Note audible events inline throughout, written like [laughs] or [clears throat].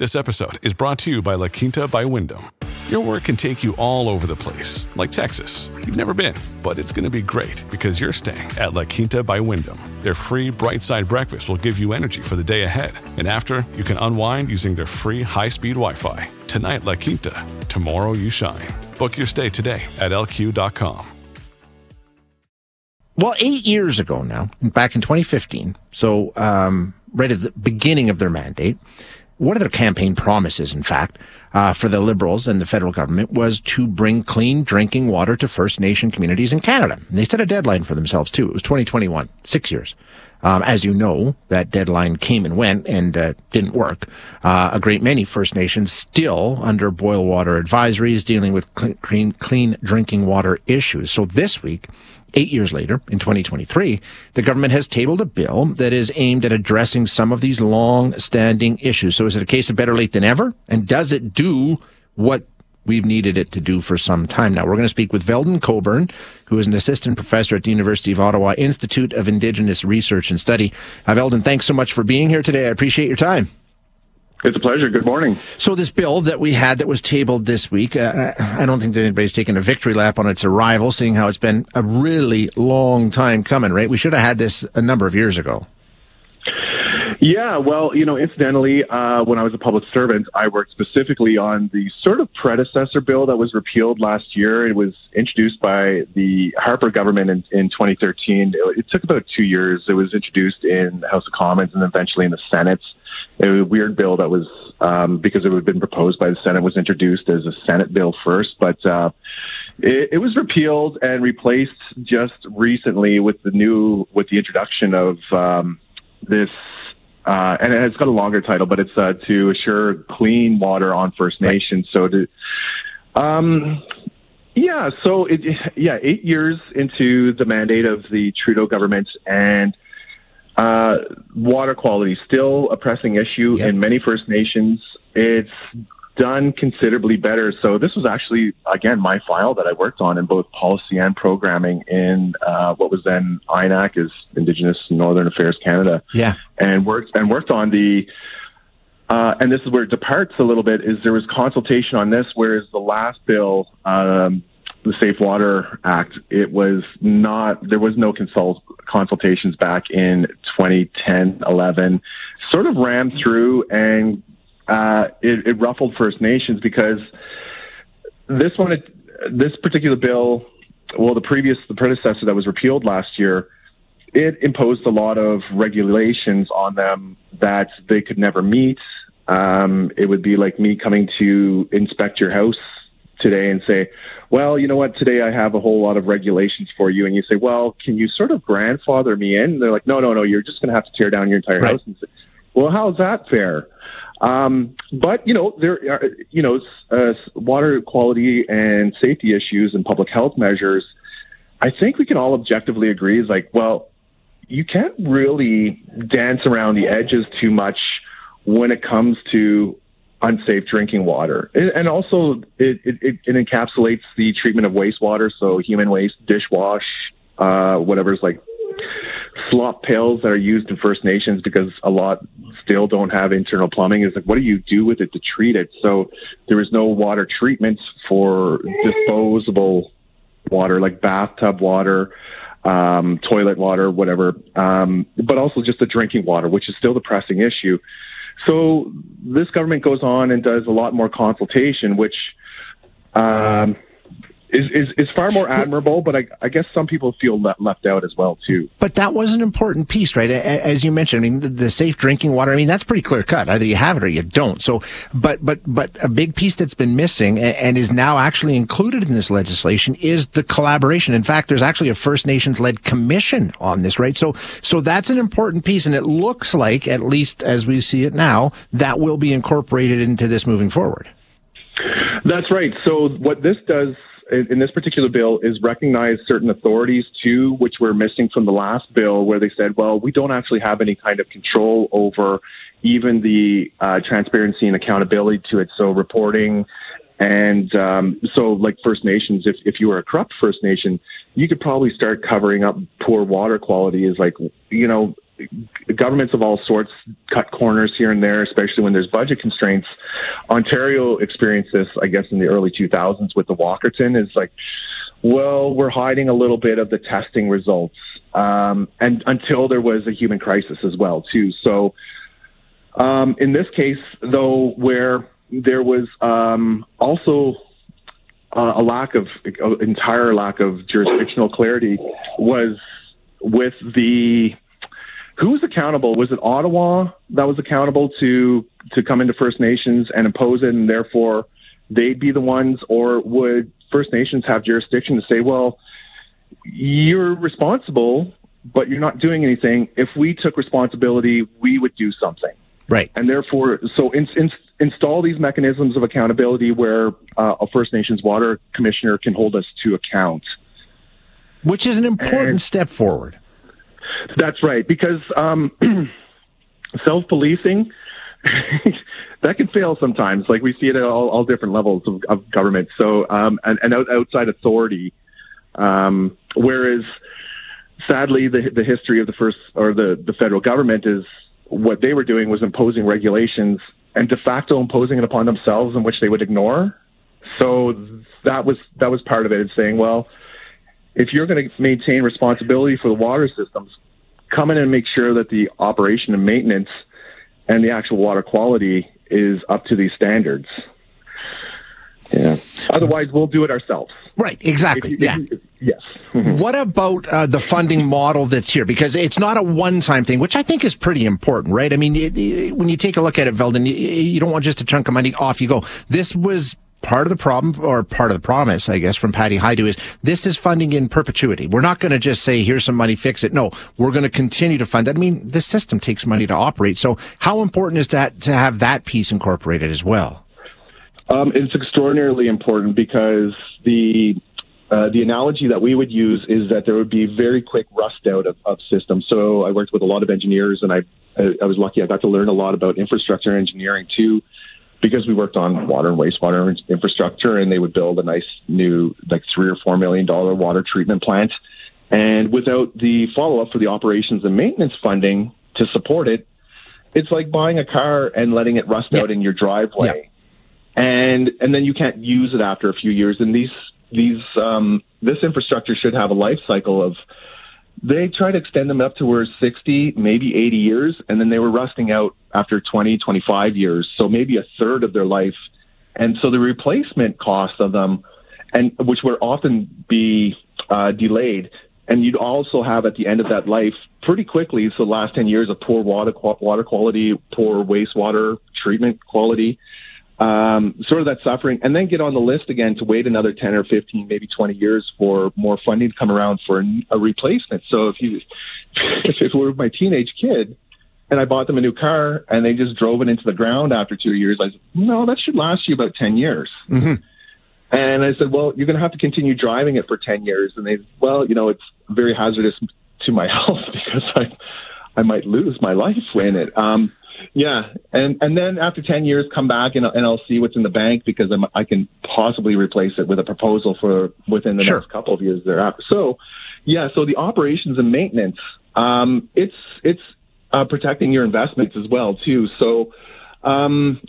This episode is brought to you by La Quinta by Wyndham. Your work can take you all over the place, like Texas. You've never been, but it's going to be great because you're staying at La Quinta by Wyndham. Their free bright side breakfast will give you energy for the day ahead. And after, you can unwind using their free high speed Wi Fi. Tonight, La Quinta. Tomorrow, you shine. Book your stay today at lq.com. Well, eight years ago now, back in 2015, so um, right at the beginning of their mandate, one of their campaign promises, in fact, uh, for the Liberals and the federal government was to bring clean drinking water to First Nation communities in Canada. And they set a deadline for themselves too. It was 2021, six years. Um, as you know, that deadline came and went and uh, didn't work. Uh, a great many First Nations still under boil water advisories dealing with clean, clean drinking water issues. So this week, Eight years later, in 2023, the government has tabled a bill that is aimed at addressing some of these long-standing issues. So is it a case of better late than ever? And does it do what we've needed it to do for some time now. We're going to speak with Veldon Coburn, who is an assistant professor at the University of Ottawa Institute of Indigenous Research and Study. Veldon, thanks so much for being here today. I appreciate your time. It's a pleasure. Good morning. So this bill that we had that was tabled this week, uh, I don't think that anybody's taken a victory lap on its arrival, seeing how it's been a really long time coming, right? We should have had this a number of years ago. Yeah, well, you know, incidentally, uh, when I was a public servant, I worked specifically on the sort of predecessor bill that was repealed last year. It was introduced by the Harper government in, in 2013. It, it took about two years. It was introduced in the House of Commons and eventually in the Senate a weird bill that was um, because it had been proposed by the Senate was introduced as a Senate bill first, but uh, it, it, was repealed and replaced just recently with the new with the introduction of um, this. Uh, and it's got a longer title, but it's uh, to assure clean water on First Nations. So, to, um, yeah, so it, yeah, eight years into the mandate of the Trudeau government, and uh, water quality still a pressing issue yep. in many First Nations. It's done considerably better. So this was actually again my file that I worked on in both policy and programming in uh, what was then INAC, is Indigenous Northern Affairs Canada. Yeah, and worked and worked on the. Uh, and this is where it departs a little bit. Is there was consultation on this, whereas the last bill um, the Safe Water Act, it was not, there was no consult, consultations back in 2010, 11, sort of ran through and uh, it, it ruffled First Nations because this one, this particular bill, well, the previous, the predecessor that was repealed last year, it imposed a lot of regulations on them that they could never meet. Um, it would be like me coming to inspect your house today and say, well, you know what, today I have a whole lot of regulations for you. And you say, well, can you sort of grandfather me in? And they're like, no, no, no, you're just going to have to tear down your entire right. house. And say, well, how's that fair? Um, but you know, there are you know uh, water quality and safety issues and public health measures. I think we can all objectively agree is like, well, you can't really dance around the edges too much when it comes to unsafe drinking water. And also, it, it, it encapsulates the treatment of wastewater, so human waste, dishwash, uh, whatever's like slop pails that are used in First Nations because a lot still don't have internal plumbing. Is like, what do you do with it to treat it? So there is no water treatment for disposable water, like bathtub water. Um, toilet water, whatever, um, but also just the drinking water, which is still the pressing issue. So this government goes on and does a lot more consultation, which um, is, is, is far more admirable, but I, I guess some people feel le- left out as well too. But that was an important piece, right? As you mentioned, I mean, the, the, safe drinking water. I mean, that's pretty clear cut. Either you have it or you don't. So, but but but a big piece that's been missing and, and is now actually included in this legislation is the collaboration. In fact, there's actually a First Nations led commission on this, right? So so that's an important piece, and it looks like, at least as we see it now, that will be incorporated into this moving forward. That's right. So what this does in this particular bill is recognize certain authorities too, which were missing from the last bill, where they said, well, we don't actually have any kind of control over even the uh, transparency and accountability to it. So reporting. And um, so, like First Nations, if, if you were a corrupt First Nation, you could probably start covering up poor water quality. Is like, you know, governments of all sorts cut corners here and there, especially when there's budget constraints. Ontario experienced this, I guess, in the early 2000s with the Walkerton. Is like, well, we're hiding a little bit of the testing results, um, and until there was a human crisis as well, too. So, um, in this case, though, where there was um, also uh, a lack of uh, entire lack of jurisdictional clarity was with the who was accountable? Was it Ottawa that was accountable to to come into First Nations and impose it, and therefore they'd be the ones, or would First Nations have jurisdiction to say, well, you're responsible, but you're not doing anything. If we took responsibility, we would do something. Right. And therefore, so in, in, install these mechanisms of accountability where uh, a First Nations water commissioner can hold us to account. Which is an important and, step forward. That's right, because um, [clears throat] self policing. [laughs] that can fail sometimes. Like we see it at all, all different levels of, of government. So, um, and, and outside authority. Um, whereas, sadly, the the history of the first or the the federal government is what they were doing was imposing regulations and de facto imposing it upon themselves, in which they would ignore. So that was that was part of it. Saying, well, if you're going to maintain responsibility for the water systems, come in and make sure that the operation and maintenance and the actual water quality is up to these standards. Yeah. Otherwise, we'll do it ourselves. Right. Exactly. You, yeah. yes. what about uh, the funding model that's here? Because it's not a one-time thing, which I think is pretty important, right? I mean, it, it, when you take a look at it, Veldon, you, you don't want just a chunk of money off you go. This was part of the problem or part of the promise, I guess, from Patty Hajdu is this is funding in perpetuity. We're not going to just say, here's some money, fix it. No, we're going to continue to fund. I mean, the system takes money to operate. So how important is that to have that piece incorporated as well? Um, it's extraordinarily important because the uh, the analogy that we would use is that there would be very quick rust out of, of systems. So I worked with a lot of engineers, and I I was lucky I got to learn a lot about infrastructure engineering too because we worked on water and wastewater infrastructure, and they would build a nice new, like three or four million dollar water treatment plant. And without the follow up for the operations and maintenance funding to support it, it's like buying a car and letting it rust yeah. out in your driveway. Yeah. And and then you can't use it after a few years. And these these um, this infrastructure should have a life cycle of they try to extend them up to where 60, maybe 80 years, and then they were rusting out after 20, 25 years, so maybe a third of their life. And so the replacement cost of them, and which would often be uh, delayed, and you'd also have at the end of that life pretty quickly, so the last 10 years of poor water, water quality, poor wastewater treatment quality, um, sort of that suffering, and then get on the list again to wait another 10 or 15, maybe 20 years for more funding to come around for a, a replacement. So if you, [laughs] if it were my teenage kid, and I bought them a new car, and they just drove it into the ground after two years, I said, no, that should last you about 10 years. Mm-hmm. And I said, well, you're going to have to continue driving it for 10 years. And they, well, you know, it's very hazardous to my [laughs] health because I, I might lose my life in it. Um, yeah, and and then after ten years, come back and, and I'll see what's in the bank because I'm, i can possibly replace it with a proposal for within the sure. next couple of years thereafter. So, yeah, so the operations and maintenance, um, it's it's uh, protecting your investments as well too. So, um,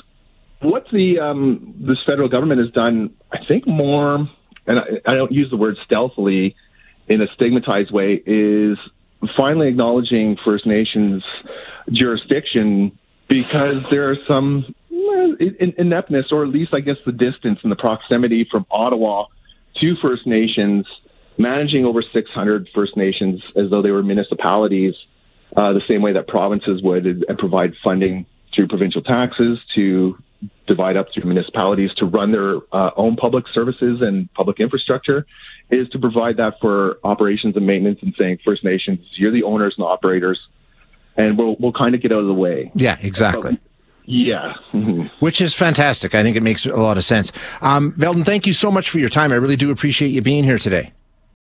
what the um, this federal government has done, I think more, and I, I don't use the word stealthily in a stigmatized way, is finally acknowledging First Nations jurisdiction because there are some ineptness, or at least I guess the distance and the proximity from Ottawa to First Nations, managing over 600 First Nations as though they were municipalities, uh, the same way that provinces would, and provide funding through provincial taxes to divide up through municipalities to run their uh, own public services and public infrastructure is to provide that for operations and maintenance and saying First Nations, you're the owners and operators and we'll we'll kind of get out of the way. Yeah, exactly. But, yeah. Mm-hmm. Which is fantastic. I think it makes a lot of sense. Um, Veldon, thank you so much for your time. I really do appreciate you being here today.